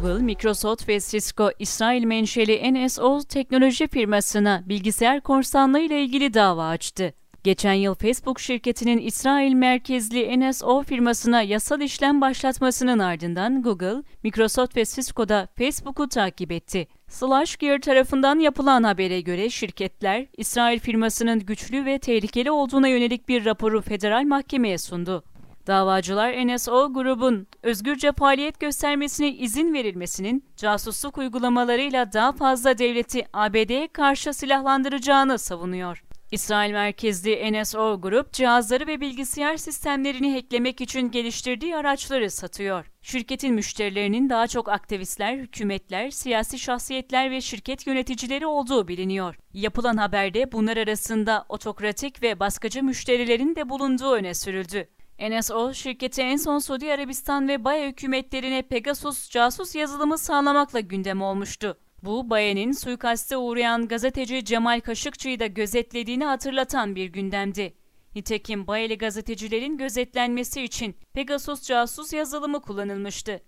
Google, Microsoft ve Cisco, İsrail menşeli NSO teknoloji firmasına bilgisayar korsanlığı ile ilgili dava açtı. Geçen yıl Facebook şirketinin İsrail merkezli NSO firmasına yasal işlem başlatmasının ardından Google, Microsoft ve Cisco da Facebook'u takip etti. SlashGear tarafından yapılan habere göre şirketler, İsrail firmasının güçlü ve tehlikeli olduğuna yönelik bir raporu federal mahkemeye sundu. Davacılar NSO grubun özgürce faaliyet göstermesine izin verilmesinin casusluk uygulamalarıyla daha fazla devleti ABD'ye karşı silahlandıracağını savunuyor. İsrail merkezli NSO Grup cihazları ve bilgisayar sistemlerini hacklemek için geliştirdiği araçları satıyor. Şirketin müşterilerinin daha çok aktivistler, hükümetler, siyasi şahsiyetler ve şirket yöneticileri olduğu biliniyor. Yapılan haberde bunlar arasında otokratik ve baskıcı müşterilerin de bulunduğu öne sürüldü. NSO şirketi en son Suudi Arabistan ve Baya hükümetlerine Pegasus casus yazılımı sağlamakla gündem olmuştu. Bu Baya'nın suikaste uğrayan gazeteci Cemal Kaşıkçı'yı da gözetlediğini hatırlatan bir gündemdi. Nitekim Bayeli gazetecilerin gözetlenmesi için Pegasus casus yazılımı kullanılmıştı.